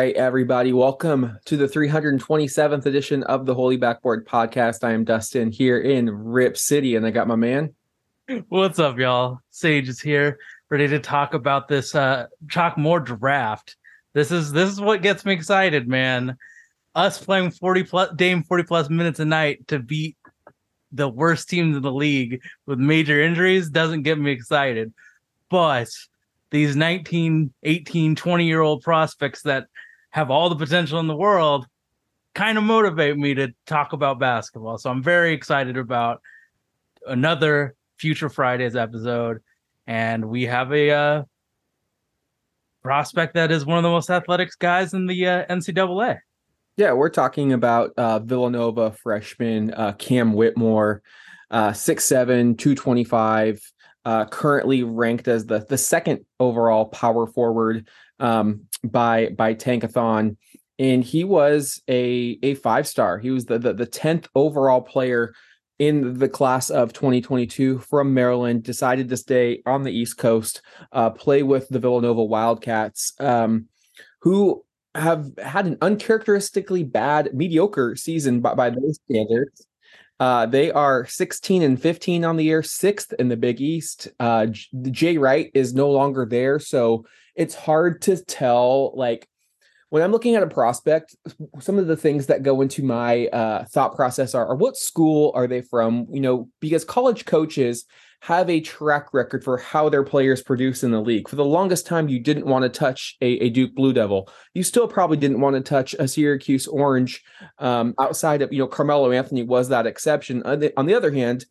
right, everybody, welcome to the 327th edition of the Holy Backboard Podcast. I am Dustin here in Rip City, and I got my man. What's up, y'all? Sage is here, ready to talk about this uh talk more draft. This is this is what gets me excited, man. Us playing 40 plus Dame 40 plus minutes a night to beat the worst teams in the league with major injuries doesn't get me excited. But these 19, 18, 20 year old prospects that have all the potential in the world kind of motivate me to talk about basketball. So I'm very excited about another Future Fridays episode. And we have a uh, prospect that is one of the most athletic guys in the uh, NCAA. Yeah, we're talking about uh, Villanova freshman uh, Cam Whitmore, uh, 6'7, 225 uh, currently ranked as the the second overall power forward um, by by Tankathon, and he was a a five star. He was the the tenth overall player in the class of 2022 from Maryland. Decided to stay on the East Coast, uh, play with the Villanova Wildcats, um, who have had an uncharacteristically bad, mediocre season by, by those standards. Uh, they are 16 and 15 on the year, sixth in the Big East. Uh, Jay Wright is no longer there, so it's hard to tell. Like when I'm looking at a prospect, some of the things that go into my uh, thought process are, are what school are they from? You know, because college coaches have a track record for how their players produce in the league. For the longest time, you didn't want to touch a, a Duke Blue Devil. You still probably didn't want to touch a Syracuse Orange. Um, outside of you know Carmelo Anthony was that exception. On the, on the other hand,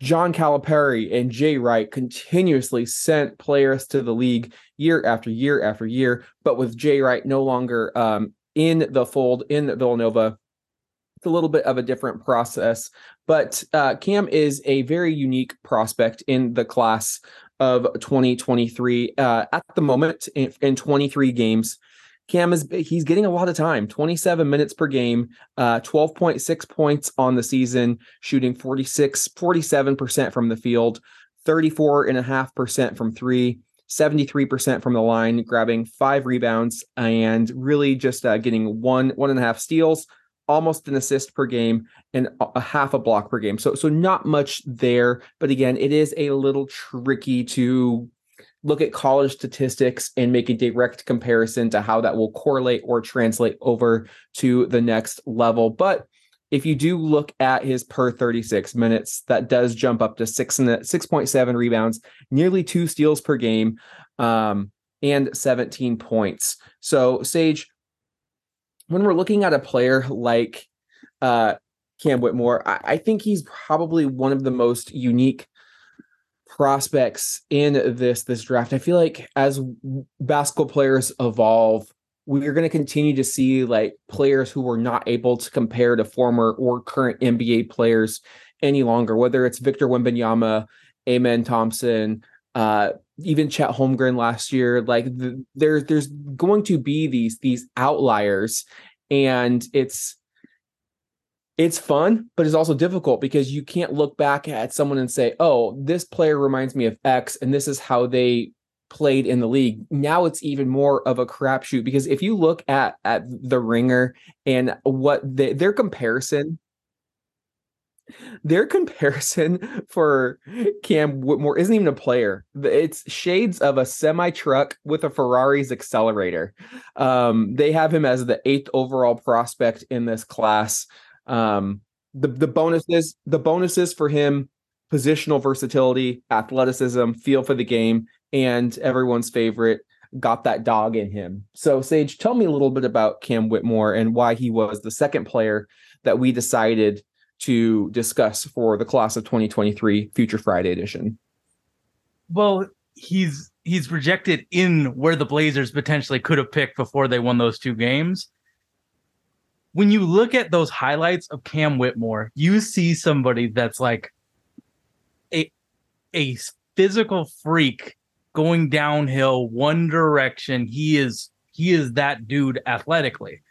John Calipari and Jay Wright continuously sent players to the league year after year after year. But with Jay Wright no longer um, in the fold in Villanova, it's a little bit of a different process. But uh, Cam is a very unique prospect in the class of 2023. Uh, at the moment, in, in 23 games, Cam is he's getting a lot of time 27 minutes per game, uh, 12.6 points on the season, shooting 46, 47% from the field, 34.5% from three. 73% from the line, grabbing five rebounds and really just uh, getting one, one and a half steals, almost an assist per game and a half a block per game. So so not much there, but again, it is a little tricky to look at college statistics and make a direct comparison to how that will correlate or translate over to the next level. But if you do look at his per 36 minutes, that does jump up to six and 6.7 rebounds, nearly two steals per game, um, and 17 points. So, Sage, when we're looking at a player like uh, Cam Whitmore, I, I think he's probably one of the most unique prospects in this this draft. I feel like as basketball players evolve, we're going to continue to see like players who were not able to compare to former or current NBA players any longer, whether it's Victor Wembanyama, Amen Thompson, uh, even Chet Holmgren last year. Like the, there, there's going to be these these outliers, and it's it's fun, but it's also difficult because you can't look back at someone and say, "Oh, this player reminds me of X, and this is how they played in the league." Now it's even more of a crapshoot because if you look at at the Ringer and what their comparison their comparison for Cam Whitmore isn't even a player. It's shades of a semi truck with a Ferrari's accelerator. Um, they have him as the eighth overall prospect in this class. Um, the the bonuses the bonuses for him positional versatility, athleticism, feel for the game, and everyone's favorite got that dog in him. So Sage, tell me a little bit about Cam Whitmore and why he was the second player that we decided to discuss for the class of 2023 Future Friday edition? Well, he's he's projected in where the Blazers potentially could have picked before they won those two games. When you look at those highlights of Cam Whitmore, you see somebody that's like a a physical freak going downhill one direction. He is he is that dude athletically.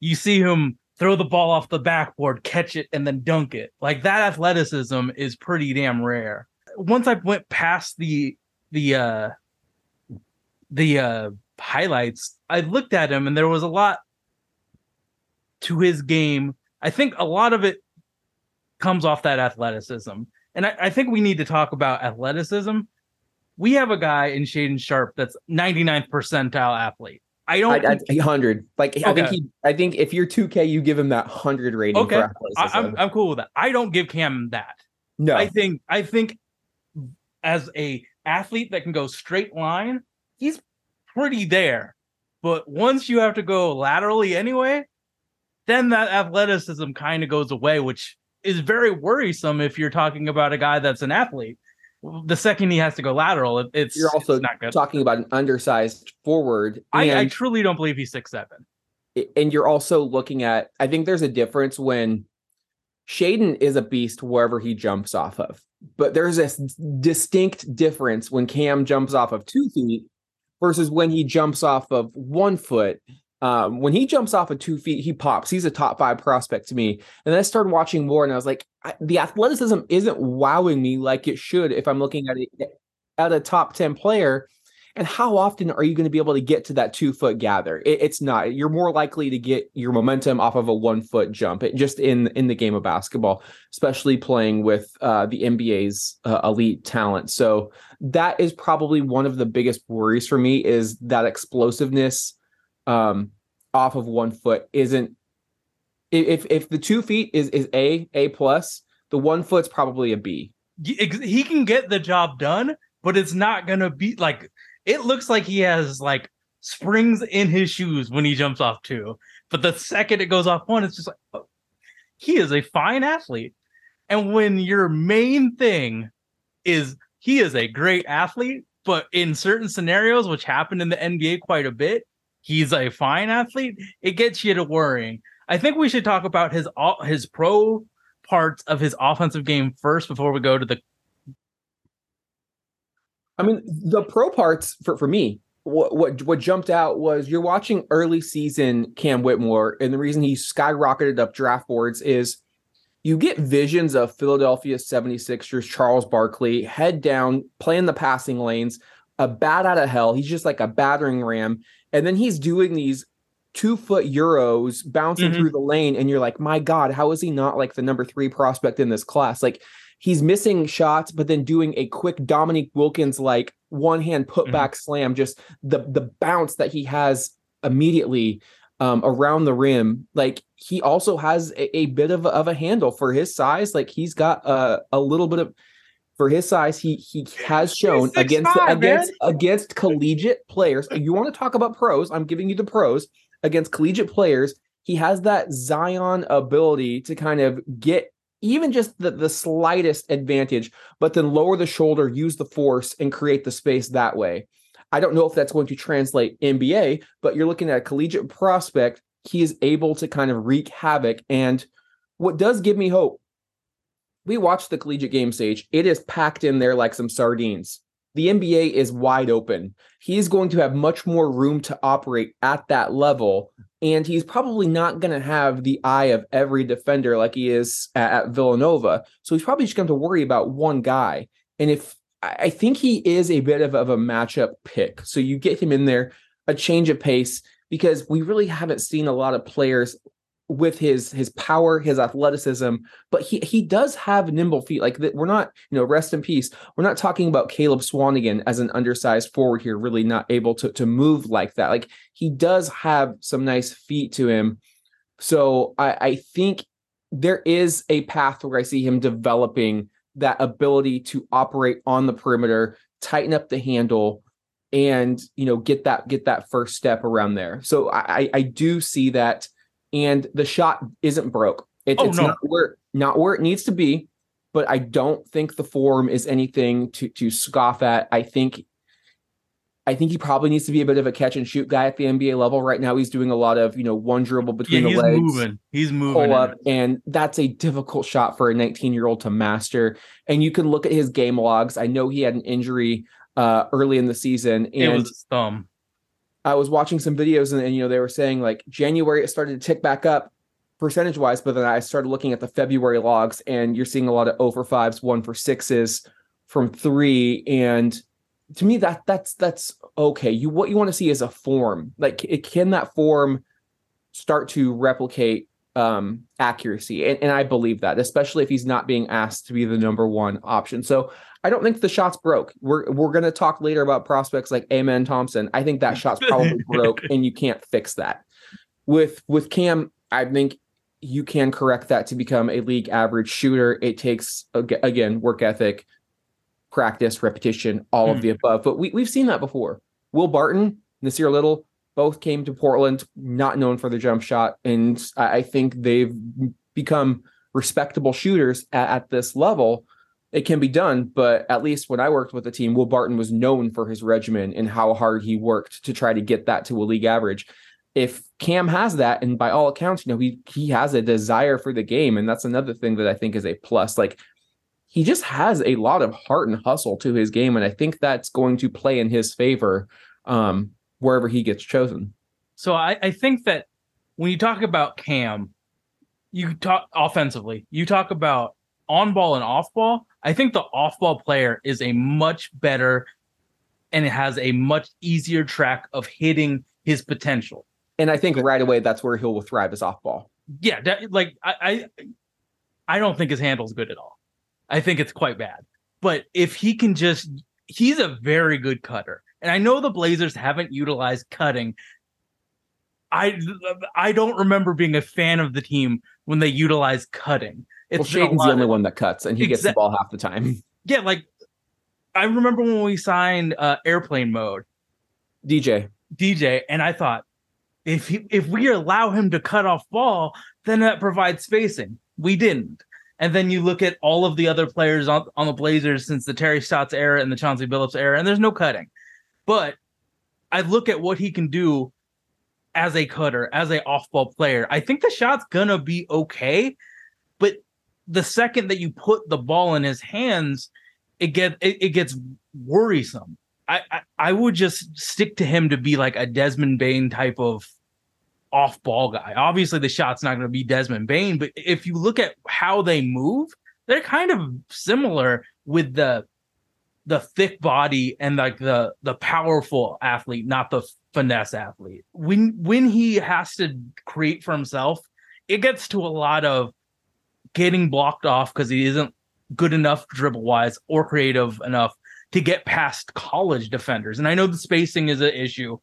You see him throw the ball off the backboard, catch it, and then dunk it. Like that athleticism is pretty damn rare. Once I went past the the uh the uh highlights, I looked at him and there was a lot to his game. I think a lot of it comes off that athleticism. And I, I think we need to talk about athleticism. We have a guy in Shaedon Sharp that's 99th percentile athlete. I don't I, I, hundred. Like okay. I think he. I think if you're 2K, you give him that hundred rating. Okay, I, I'm I'm cool with that. I don't give Cam that. No, I think I think as a athlete that can go straight line, he's pretty there. But once you have to go laterally anyway, then that athleticism kind of goes away, which is very worrisome if you're talking about a guy that's an athlete. The second he has to go lateral, it's you're also it's not good. talking about an undersized forward. I, I truly don't believe he's six seven. And you're also looking at. I think there's a difference when Shaedon is a beast wherever he jumps off of, but there's a distinct difference when Cam jumps off of two feet versus when he jumps off of one foot um, when he jumps off of two feet, he pops. He's a top five prospect to me. And then I started watching more, and I was like, I, the athleticism isn't wowing me like it should if I'm looking at at a top ten player. And how often are you going to be able to get to that two foot gather? It, it's not. You're more likely to get your momentum off of a one foot jump. It, just in in the game of basketball, especially playing with uh, the NBA's uh, elite talent. So that is probably one of the biggest worries for me is that explosiveness um, off of one foot isn't if if the two feet is is a a plus the one foot's probably a b. He can get the job done but it's not gonna be like it looks like he has like springs in his shoes when he jumps off two but the second it goes off one it's just like oh, he is a fine athlete. And when your main thing is he is a great athlete but in certain scenarios which happened in the nba quite a bit he's a fine athlete, it gets you to worrying. I think we should talk about his his pro parts of his offensive game first before we go to the. I mean, the pro parts for, for me, what, what what jumped out was you're watching early season Cam Whitmore, and the reason he skyrocketed up draft boards is you get visions of Philadelphia 76ers, Charles Barkley, head down, playing the passing lanes, a bat out of hell. He's just like a battering ram. And then he's doing these two foot euros bouncing mm-hmm. through the lane. And you're like, my God, how is he not like the number three prospect in this class? Like he's missing shots, but then doing a quick Dominique Wilkins like one hand put mm-hmm. back slam, just the the bounce that he has immediately um, around the rim. Like he also has a, a bit of, of a handle for his size. Like he's got a, a little bit of for his size, he he has shown against five, against man. against collegiate players. You want to talk about pros? I'm giving you the pros against collegiate players. He has that Zion ability to kind of get even just the, the slightest advantage, but then lower the shoulder, use the force, and create the space that way. I don't know if that's going to translate NBA, but you're looking at a collegiate prospect. He is able to kind of wreak havoc. And what does give me hope we watched the collegiate game stage. It is packed in there like some sardines. The NBA is wide open. He's going to have much more room to operate at that level. And he's probably not going to have the eye of every defender like he is at, at Villanova. So he's probably just going to worry about one guy. And if I think he is a bit of, of a matchup pick. So you get him in there, a change of pace, because we really haven't seen a lot of players with his his power, his athleticism, but he he does have nimble feet. Like we're not, you know, rest in peace. We're not talking about Caleb Swanigan as an undersized forward here, really not able to to move like that. Like he does have some nice feet to him. So I, I think there is a path where I see him developing that ability to operate on the perimeter, tighten up the handle, and you know get that get that first step around there. So I I do see that and the shot isn't broke. It, oh, it's no. not where not where it needs to be, but I don't think the form is anything to to scoff at. I think I think he probably needs to be a bit of a catch and shoot guy at the NBA level. Right now, he's doing a lot of you know one dribble between yeah, the legs, He's moving. He's moving pull up, and that's a difficult shot for a 19 year old to master. And you can look at his game logs. I know he had an injury uh, early in the season, and it was his thumb. I was watching some videos and, and, you know they were saying like January it started to tick back up percentage wise, but then I started looking at the February logs and you're seeing a lot of over fives, one for sixes from three, and to me that that's that's okay. You what you want to see is a form. Like it, can that form start to replicate um accuracy and, and i believe that especially if he's not being asked to be the number one option. So i don't think the shot's broke. We're we're going to talk later about prospects like amen thompson. I think that shot's probably broke and you can't fix that. With with cam i think you can correct that to become a league average shooter. It takes again work ethic practice repetition all mm. of hmm. the above. But we, we've seen that before. Will barton nassir little both came to Portland not known for the jump shot, and I think they've become respectable shooters at, at, this level. It can be done, but at least when I worked with the team, Will Barton was known for his regimen and how hard he worked to try to get that to a league average. If Cam has that, and by all accounts, you know, he he has a desire for the game, and that's another thing that I think is a plus. Like he just has a lot of heart and hustle to his game, and I think that's going to play in his favor. Um, wherever he gets chosen. So I, I think that when you talk about Cam, you talk offensively, you talk about on ball and off ball. I think the off ball player is a much better and it has a much easier track of hitting his potential. And I think right away that's where he'll thrive is off ball. Yeah, that, like I, I I don't think his handle's good at all. I think it's quite bad. But if he can just he's a very good cutter. And I know the Blazers haven't utilized cutting. I I don't remember being a fan of the team when they utilized cutting. It's well, Shaedon's the only of, one that cuts, and he gets the ball half the time. Yeah, like I remember when we signed uh, airplane mode, DJ, DJ, and I thought if he, if we allow him to cut off ball, then that provides spacing. We didn't. And then you look at all of the other players on, on the Blazers since the Terry Stotts era and the Chauncey Billups era, and there's no cutting. But I look at what he can do as a cutter, as a off-ball player. I think the shot's gonna be okay, but the second that you put the ball in his hands, it get it, it gets worrisome. I, I, I would just stick to him to be like a Desmond Bane type of off ball guy. Obviously, the shot's not going to be Desmond Bane, but if you look at how they move, they're kind of similar with the the thick body and like the the powerful athlete, not the finesse athlete. When when he has to create for himself, it gets to a lot of getting blocked off because he isn't good enough dribble wise or creative enough to get past college defenders. And I know the spacing is an issue,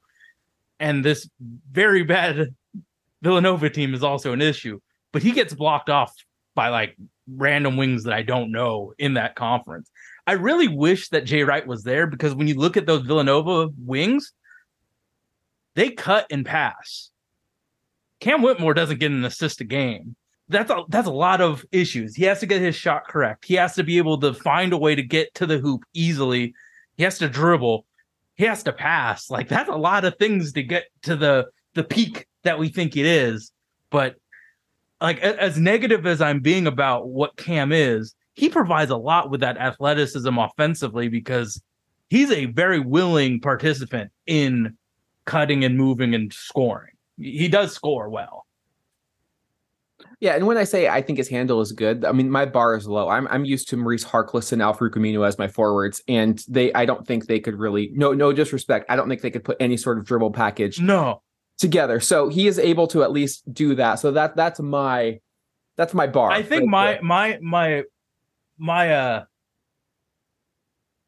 and this very bad Villanova team is also an issue, but he gets blocked off by like random wings that I don't know in that conference. I really wish that Jay Wright was there because when you look at those Villanova wings, they cut and pass. Cam Whitmore doesn't get an assist a game. That's a that's a lot of issues. He has to get his shot correct. He has to be able to find a way to get to the hoop easily. He has to dribble. He has to pass. Like that's a lot of things to get to the the peak that we think it is. But like as negative as I'm being about what Cam is, he provides a lot with that athleticism offensively because he's a very willing participant in cutting and moving and scoring. He does score well. Yeah, and when I say I think his handle is good, I mean my bar is low. I'm I'm used to Maurice Harkless and Al-Farouq Aminu as my forwards, and they I don't think they could really no no disrespect. I don't think they could put any sort of dribble package no together. So he is able to at least do that. So that that's my that's my bar. I think right my there. my my my uh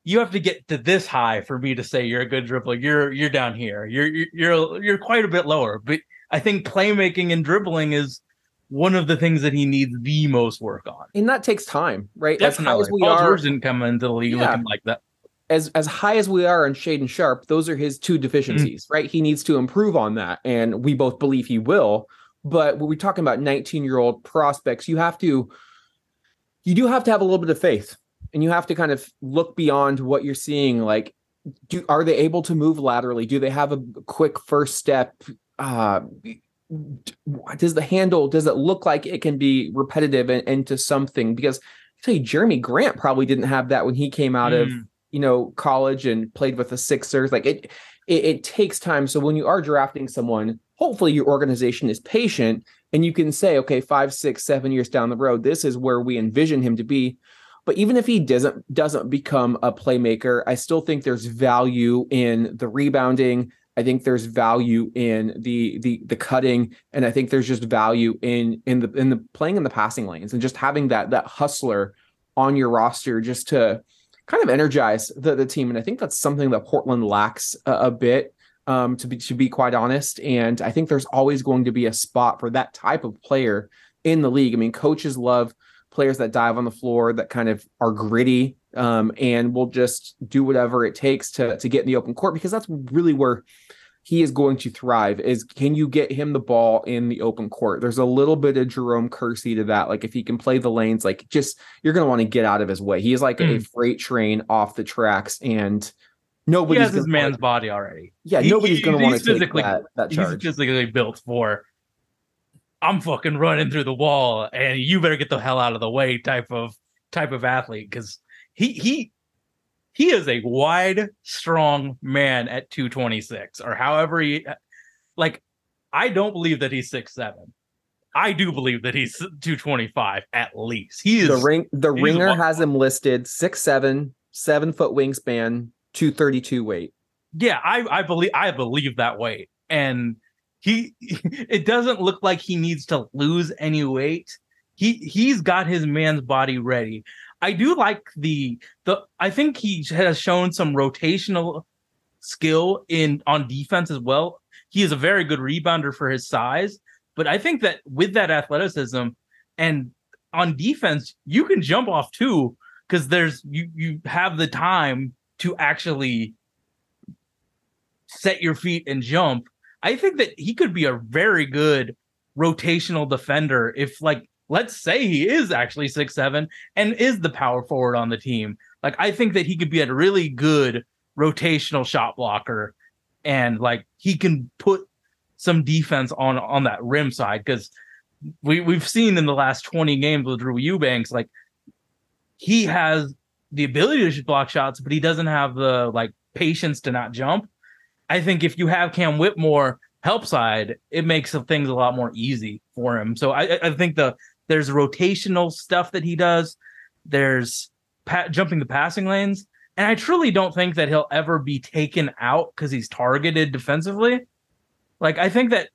you have to get to this high for me to say you're a good dribbler. You're you're down here. You're you're you're quite a bit lower. But I think playmaking and dribbling is one of the things that he needs the most work on. And that takes time, right? Definitely. As high as we Paul are, George didn't come into the league yeah. looking like that. As as high as we are on Shaedon Sharp, those are his two deficiencies, mm-hmm. right? He needs to improve on that, and we both believe he will. But when we're talking about 19 year old prospects, you have to you do have to have a little bit of faith and you have to kind of look beyond what you're seeing like do are they able to move laterally? Do they have a quick first step? Uh does the handle does it look like it can be repetitive and into something? Because I tell you Jerami Grant probably didn't have that when he came out mm. of you know college and played with the Sixers. Like it, it it takes time. So when you are drafting someone hopefully your organization is patient and you can say, okay, five, six, seven years down the road, this is where we envision him to be. But even if he doesn't doesn't become a playmaker, I still think there's value in the rebounding. I think there's value in the the the cutting, and I think there's just value in in the in the playing in the passing lanes and just having that that hustler on your roster just to kind of energize the, the team. And I think that's something that Portland lacks a, a bit um, to be to be quite honest. And I think there's always going to be a spot for that type of player in the league. I mean, coaches love players that dive on the floor that kind of are gritty um, and will just do whatever it takes to to get in the open court because that's really where he is going to thrive is can you get him the ball in the open court there's a little bit of jerome kersey to that like if he can play the lanes like just you're going to want to get out of his way he's like mm. a freight train off the tracks and Nobody has his man's body already. Yeah, nobody's he, going to want to physically, that, that charge. He's physically built for. I'm fucking running through the wall, and you better get the hell out of the way. Type of type of athlete because he he he is a wide, strong man at 226 or however he like. I don't believe that he's six seven. I do believe that he's 225 at least. He is the ring. The ringer has him listed six seven, seven foot wingspan, 232 weight. Yeah, I I believe I believe that weight. And he it doesn't look like he needs to lose any weight. He he's got his man's body ready. I do like the the I think he has shown some rotational skill in on defense as well. He is a very good rebounder for his size, but I think that with that athleticism and on defense, you can jump off too because there's you you have the time to actually set your feet and jump. I think that he could be a very good rotational defender if like let's say he is actually six seven and is the power forward on the team. Like I think that he could be a really good rotational shot blocker and like he can put some defense on on that rim side because we we've seen in the last 20 games with Drew Eubanks like he has the ability to block shots, but he doesn't have the like patience to not jump. I think if you have Cam Whitmore help side, it makes things a lot more easy for him. So I, I think the there's rotational stuff that he does. There's pa- jumping the passing lanes, and I truly don't think that he'll ever be taken out because he's targeted defensively. Like I think that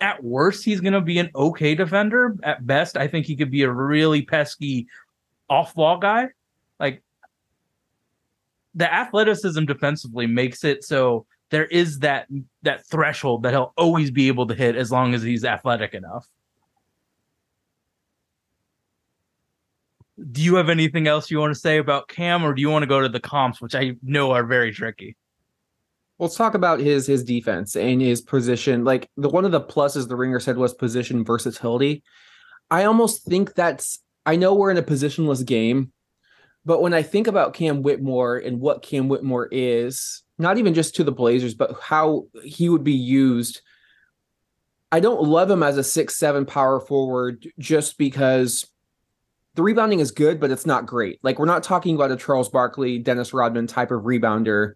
at worst he's going to be an okay defender. At best, I think he could be a really pesky off ball guy the athleticism defensively makes it so there is that that threshold that he'll always be able to hit as long as he's athletic enough. Do you have anything else you want to say about Cam, or do you want to go to the comps, which I know are very tricky? let's talk about his his defense and his position. Like the one of the pluses the ringer said was position versatility. I almost think that's I know we're in a positionless game, but when I think about Cam Whitmore and what Cam Whitmore is, not even just to the Blazers, but how he would be used, I don't love him as a six seven power forward just because the rebounding is good, but it's not great. Like we're not talking about a Charles Barkley, Dennis Rodman type of rebounder,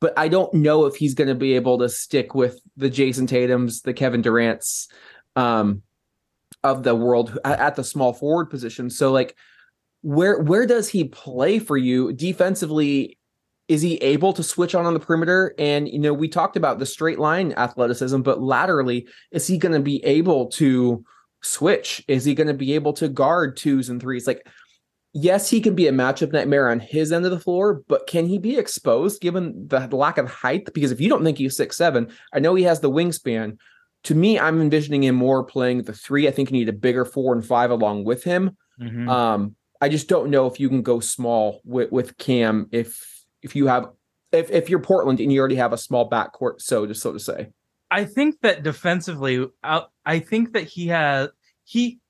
but I don't know if he's going to be able to stick with the Jayson Tatum's, the Kevin Durant's um, of the world at the small forward position. So like where where does he play for you defensively? Is he able to switch on on the perimeter? And you know, we talked about the straight line athleticism, but laterally, is he going to be able to switch? Is he going to be able to guard twos and threes? Like, yes, he can be a matchup nightmare on his end of the floor, but can he be exposed given the lack of height? Because if you don't think he's six seven, I know he has the wingspan. To me, I'm envisioning him more playing the three. I think you need a bigger four and five along with him. Mm-hmm. Um, I just don't know if you can go small with, with Cam if if you have if if you're Portland and you already have a small backcourt, so to so to say. I think that defensively, I, I think that he has he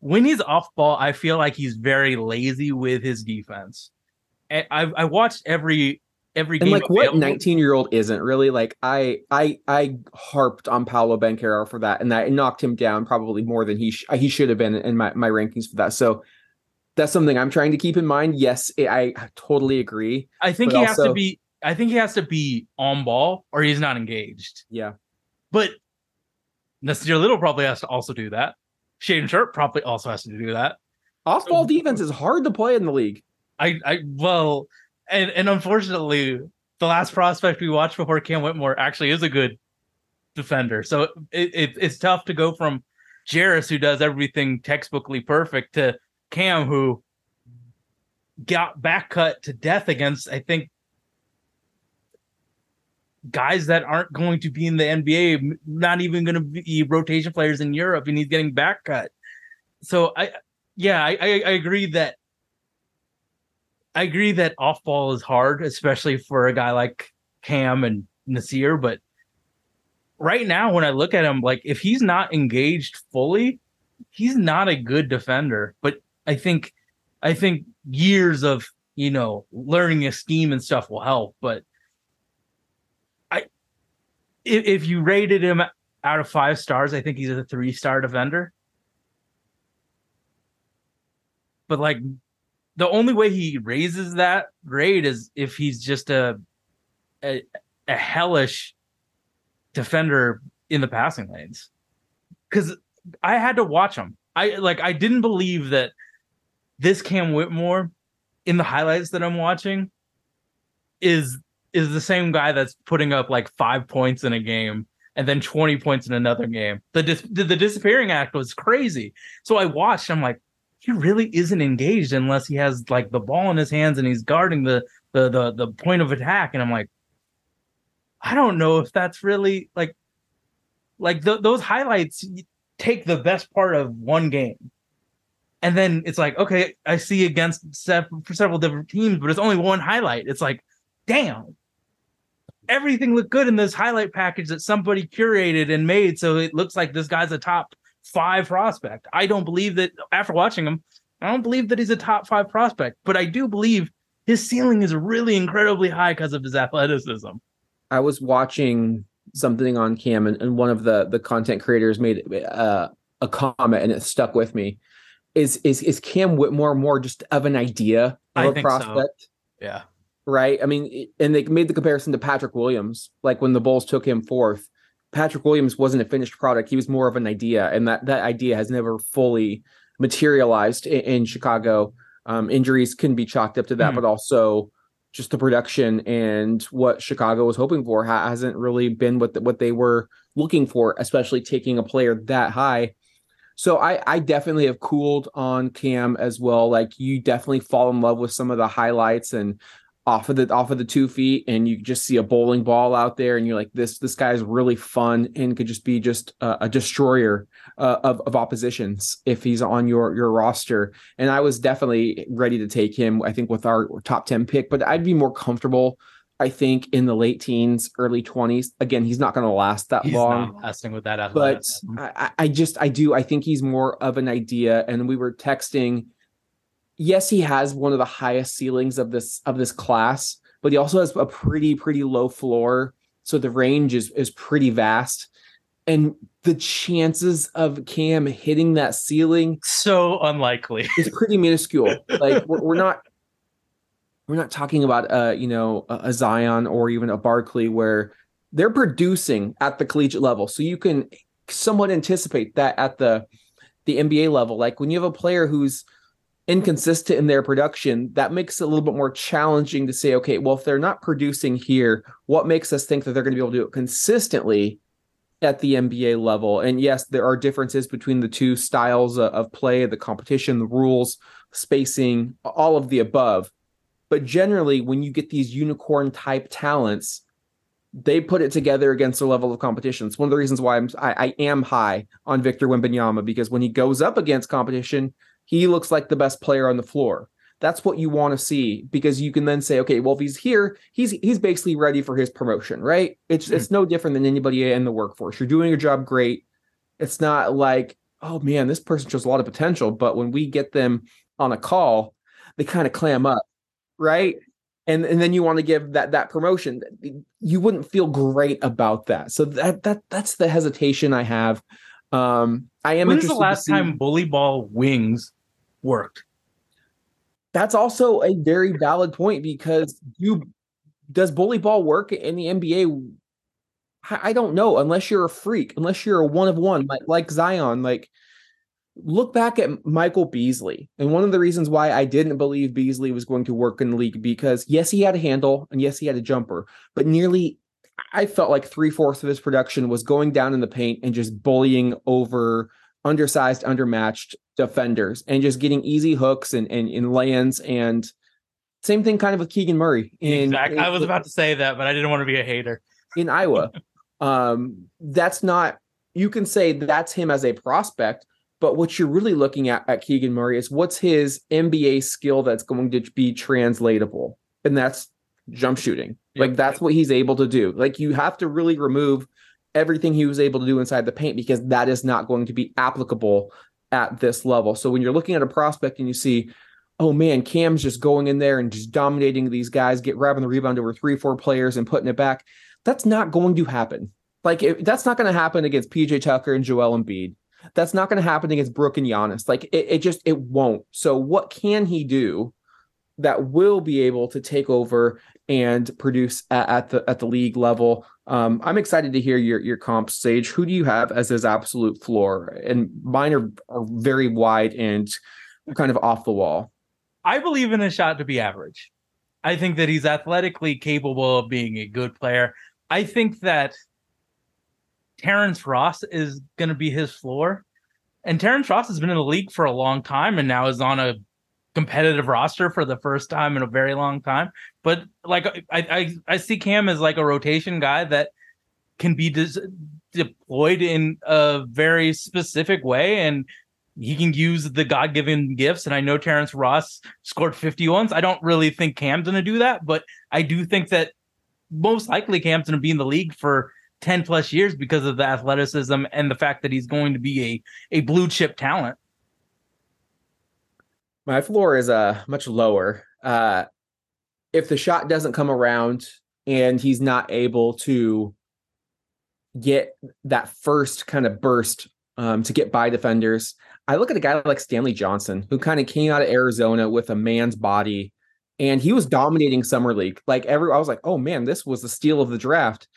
when he's off ball, I feel like he's very lazy with his defense. I I watched every every and like what 19 year old isn't really like I I I harped on Paolo Banchero for that and that knocked him down probably more than he sh- he should have been in my my rankings for that. So that's something I'm trying to keep in mind. Yes, I, I totally agree. I think he also, has to be. I think he has to be on ball, or he's not engaged. Yeah, but Nassir Little probably has to also do that. Shaedon Sharp probably also has to do that. Off ball um, defense is hard to play in the league. I, I well, and and unfortunately, the last prospect we watched before Cam Whitmore actually is a good defender. So it, it it's tough to go from Jarace, who does everything textbookly perfect, to Cam, who got back cut to death against, I think, guys that aren't going to be in the NBA, not even going to be rotation players in Europe, and he's getting back cut. So I, yeah, I, I, agree that I agree that off ball is hard, especially for a guy like Cam and Nassir. But right now, when I look at him, like if he's not engaged fully, he's not a good defender. But I think, I think years of you know learning a scheme and stuff will help. But I, if, if you rated him out of five stars, I think he's a three star defender. But like the only way he raises that grade is if he's just a a, a hellish defender in the passing lanes. Because I had to watch him. I like I didn't believe that this Cam Whitmore in the highlights that I'm watching is is the same guy that's putting up like five points in a game and then 20 points in another game. The dis- the, disappearing act was crazy. So I watched. I'm like, he really isn't engaged unless he has like the ball in his hands and he's guarding the the the, the point of attack and i'm like i don't know if that's really like like th- those highlights take the best part of one game and then it's like okay i see against for several different teams but it's only one highlight it's like damn everything looked good in this highlight package that somebody curated and made so it looks like this guy's a top five prospect. I don't believe that after watching him, I don't believe that he's a top five prospect, but I do believe his ceiling is really incredibly high because of his athleticism. I was watching something on Cam, and, and one of the the content creators made uh, a comment, and it stuck with me. Is is is Cam Whitmore more just of an idea of I a prospect? So. Yeah. Right. I mean, and they made the comparison to Patrick Williams, like when the Bulls took him fourth Patrick Williams wasn't a finished product. He was more of an idea, and that that idea has never fully materialized in, in Chicago. Um, injuries can be chalked up to that, mm. but also just the production and what Chicago was hoping for ha- hasn't really been what the, what they were looking for, especially taking a player that high. So I I definitely have cooled on Cam as well. Like you definitely fall in love with some of the highlights and off of the off of the two feet and you just see a bowling ball out there and you're like this this guy's really fun and could just be just a, destroyer uh, of, of oppositions if he's on your your roster and i was definitely ready to take him i think with our top 10 pick but i'd be more comfortable I think in the late teens, early twenties. Again, he's not going to last that he's long. Not lasting with that, but I, I, just I do I think he's more of an idea. And we were texting yes, he has one of the highest ceilings of this of this class, but he also has a pretty pretty low floor. So the range is is pretty vast. And the chances of Cam hitting that ceiling so unlikely is pretty minuscule. like we're, we're not we're not talking about uh you know a, Zion or even a Barkley where they're producing at the collegiate level. So you can somewhat anticipate that at the the NBA level. Like when you have a player who's inconsistent in their production, that makes it a little bit more challenging to say, okay, well, if they're not producing here, what makes us think that they're going to be able to do it consistently at the NBA level? And yes, there are differences between the two styles of play, the competition, the rules, spacing, all of the above. But generally, when you get these unicorn type talents, they put it together against a level of competition. It's one of the reasons why I'm I, I am high on Victor Wembanyama because when he goes up against competition, he looks like the best player on the floor. That's what you want to see because you can then say, okay, well, if he's here, he's he's basically ready for his promotion, right? It's mm-hmm. it's no different than anybody in the workforce. You're doing your job great. It's not like, oh man, this person shows a lot of potential, but when we get them on a call, they kind of clam up, right? And and then you want to give that that promotion. You wouldn't feel great about that. So that that that's the hesitation I have. Um, I am. When's the last time bully ball wings worked. That's also a very valid point because you does bully ball work in the NBA? I, I don't know unless you're a freak, unless you're a one of one like like Zion. Like look back at Michael Beasley. And one of the reasons why I didn't believe Beasley was going to work in the league because yes, he had a handle and yes, he had a jumper, but nearly I felt like three fourths of his production was going down in the paint and just bullying over undersized, undermatched defenders and just getting easy hooks and and, and lands and same thing kind of with Keegan Murray. In, exactly. I was about to say that, but I didn't want to be a hater. In Iowa. um, that's not you can say that's him as a prospect, but what you're really looking at at Keegan Murray is what's his NBA skill that's going to be translatable. And that's jump shooting. Yep. Like that's what he's able to do. Like you have to really remove everything he was able to do inside the paint because that is not going to be applicable at this level. So when you're looking at a prospect and you see, oh man, Cam's just going in there and just dominating these guys, get grabbing the rebound over three, four players and putting it back, that's not going to happen. Like if, that's not going to happen against PJ Tucker and Joel Embiid. That's not going to happen against Brook and Giannis. Like it, it just it won't. So what can he do that will be able to take over and produce at, at the at the league level? Um, I'm excited to hear your your comp stage. Who do you have as his absolute floor? And mine are, are very wide and kind of off the wall. I believe in a shot to be average. I think that he's athletically capable of being a good player. I think that Terrence Ross is going to be his floor. And Terrence Ross has been in the league for a long time and now is on a competitive roster for the first time in a very long time. But like I I, I see Cam as like a rotation guy that can be dis- deployed in a very specific way and he can use the god-given gifts and i know terrence ross scored 50 once i don't really think cam's going to do that but i do think that most likely cam's going to be in the league for 10 plus years because of the athleticism and the fact that he's going to be a, a blue chip talent. My floor is uh, much lower. Uh, if the shot doesn't come around and he's not able to get that first kind of burst um, to get by defenders, I look at a guy like Stanley Johnson, who kind of came out of Arizona with a man's body and he was dominating summer league. Like every, I was like, oh man, this was the steal of the draft.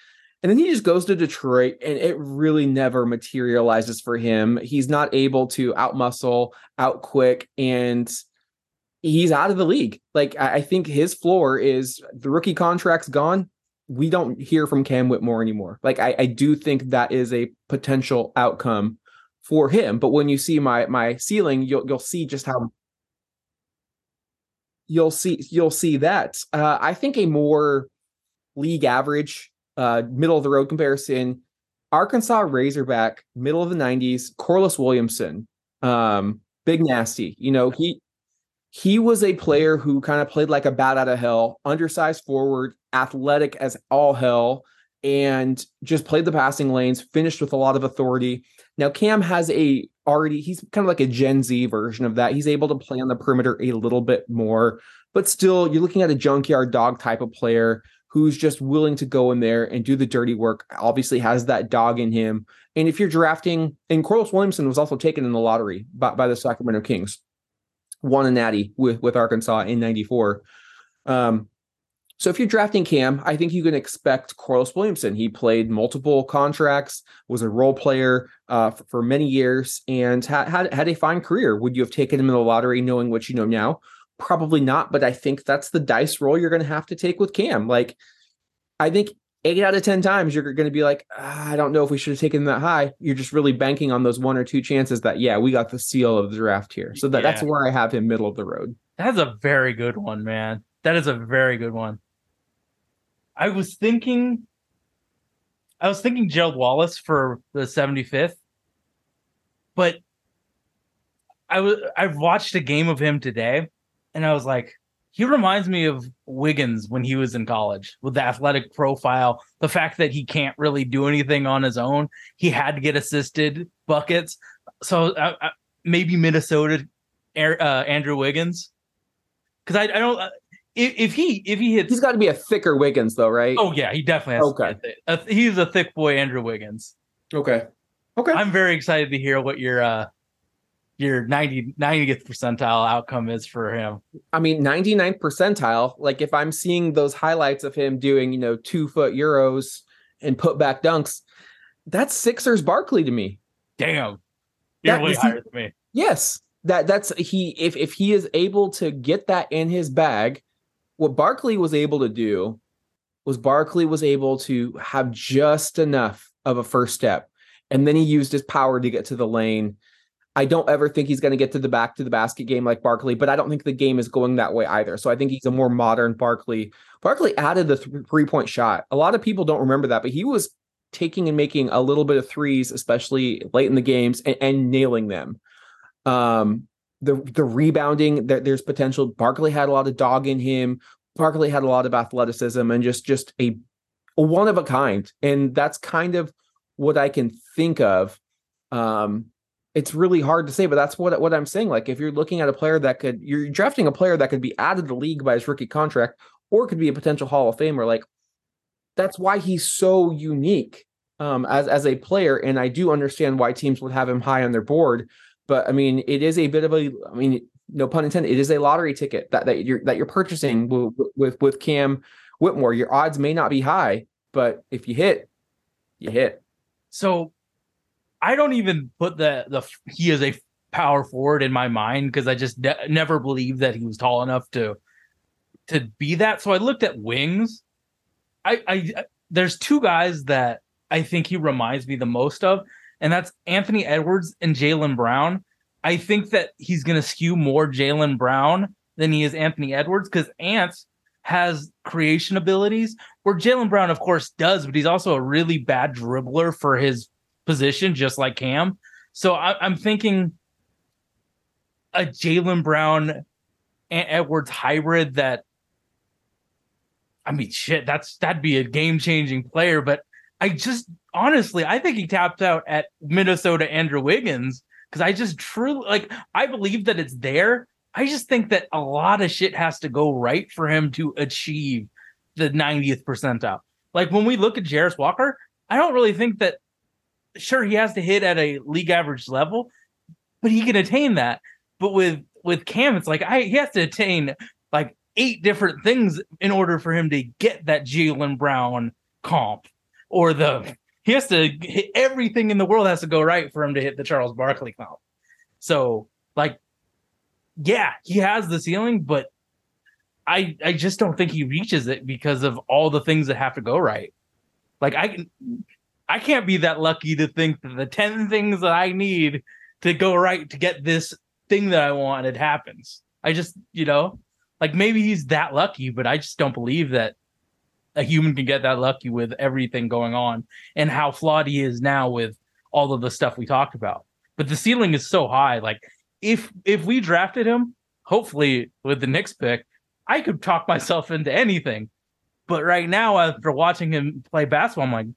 And then he just goes to Detroit and it really never materializes for him. He's not able to outmuscle, out quick, and he's out of the league. Like I think his floor is the rookie contract's gone. We don't hear from Cam Whitmore anymore. Like I, I do think that is a potential outcome for him. But when you see my my ceiling, you'll you'll see just how you'll see you'll see that. Uh, I think a more league average uh, middle of the road comparison, Arkansas Razorback, middle of the 90s, Corliss Williamson, um, big nasty. You know, he he was a player who kind of played like a bat out of hell, undersized forward, athletic as all hell, and just played the passing lanes, finished with a lot of authority. Now Cam has a already he's kind of like a Gen Z version of that. He's able to play on the perimeter a little bit more, but still you're looking at a junkyard dog type of player who's just willing to go in there and do the dirty work, obviously has that dog in him. And if you're drafting, and Corliss Williamson was also taken in the lottery by, by the Sacramento Kings, won a natty with, with Arkansas in 94. Um, so if you're drafting Cam, I think you can expect Corliss Williamson. He played multiple contracts, was a role player uh, for, for, many years, and had, had had a fine career. Would you have taken him in the lottery, knowing what you know now? Probably not, but I think that's the dice roll you're going to have to take with Cam. Like, I think eight out of 10 times you're going to be like, ah, I don't know if we should have taken that high. You're just really banking on those one or two chances that, yeah, we got the seal of the draft here. So that, yeah. that's where I have him middle of the road. That's a very good one, man. That is a very good one. I was thinking, I was thinking Gerald Wallace for the 75th, but I was, I've watched a game of him today and I was like, he reminds me of Wiggins when he was in college with the athletic profile, the fact that he can't really do anything on his own. He had to get assisted buckets. So uh, uh maybe Minnesota, uh, Andrew Wiggins, because I, I, don't. Uh, if, if, he if he hits, he's got to be a thicker Wiggins though, right? Oh yeah, he definitely has. Okay, a, he's a thick boy, Andrew Wiggins. Okay, okay. I'm very excited to hear what your uh, your 90 90th percentile outcome is for him. I mean, 99th percentile. Like if I'm seeing those highlights of him doing, you know, two foot euros and put back dunks, that's Sixers Barkley to me. Damn. You're that, way higher than me. Yes, that that's he. If if he is able to get that in his bag, what Barkley was able to do was Barkley was able to have just enough of a first step, and then he used his power to get to the lane. I don't ever think he's going to get to the back to the basket game like Barkley, but I don't think the game is going that way either. So I think he's a more modern Barkley. Barkley added the three point shot. A lot of people don't remember that, but he was taking and making a little bit of threes, especially late in the games, and, and nailing them. Um, the the rebounding, there, there's potential. Barkley had a lot of dog in him. Barkley had a lot of athleticism and just just a, a one of a kind, and that's kind of what I can think of. Um, it's really hard to say, but that's what what I'm saying. Like if you're looking at a player that could, you're drafting a player that could be added to the league by his rookie contract, or could be a potential Hall of Famer. Like that's why he's so unique um, as as a player, and I do understand why teams would have him high on their board. But I mean, it is a bit of a, I mean, no pun intended, it is a lottery ticket that that you're that you're purchasing with with, with Cam Whitmore. Your odds may not be high, but if you hit, you hit. So I don't even put the the he is a power forward in my mind because I just ne- never believed that he was tall enough to to be that. So I looked at wings. I, I there's two guys that I think he reminds me the most of, and that's Anthony Edwards and Jaylen Brown. I think that he's going to skew more Jaylen Brown than he is Anthony Edwards because Ants has creation abilities where Jaylen Brown, of course, does, but he's also a really bad dribbler for his position, just like Cam. So I, am thinking a Jaylen Brown and Edwards hybrid that I mean shit, that's that'd be a game changing player, but I just honestly I think he tapped out at Minnesota Andrew Wiggins because I just truly like I believe that it's there. I just think that a lot of shit has to go right for him to achieve the 90th percentile. Like when we look at Jarace Walker, I don't really think that sure he has to hit at a league average level, but he can attain that. But with with Cam, it's like I he has to attain like eight different things in order for him to get that Jaylen Brown comp or the he has to hit everything in the world has to go right for him to hit the Charles Barkley comp. So like yeah, he has the ceiling, but I I just don't think he reaches it because of all the things that have to go right. Like I can I can't be that lucky to think that the 10 things that I need to go right to get this thing that I wanted happens. I just, you know, like maybe he's that lucky, but I just don't believe that a human can get that lucky with everything going on and how flawed he is now with all of the stuff we talked about. But the ceiling is so high. Like if if we drafted him, hopefully with the Knicks pick, I could talk myself into anything. But right now, after watching him play basketball, I'm like,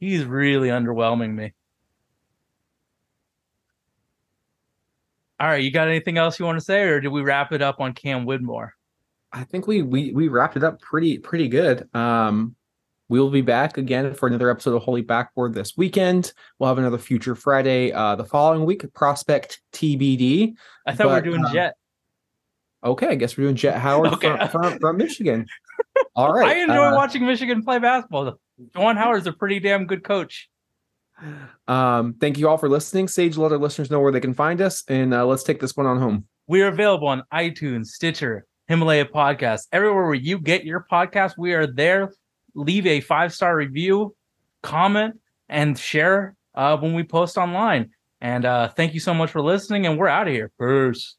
he's really underwhelming me. All right, you got anything else you want to say, or did we wrap it up on Cam Whitmore? I think we we we wrapped it up pretty pretty good. Um, we'll be back again for another episode of Holy Backboard this weekend. We'll have another Future Friday uh, the following week. Prospect TBD. I thought but, we are doing uh, Jett. Okay, I guess we're doing Jett Howard okay. from, from, from Michigan. All right. I enjoy uh, watching Michigan play basketball. Juwan Howard's a pretty damn good coach. Um, thank you all for listening. Sage, let our listeners know where they can find us, and uh, let's take this one on home. We are available on iTunes, Stitcher, Himalaya Podcast, everywhere where you get your podcast. We are there. Leave a five star review, comment, and share uh, when we post online. And uh, thank you so much for listening. And we're out of here. Peace.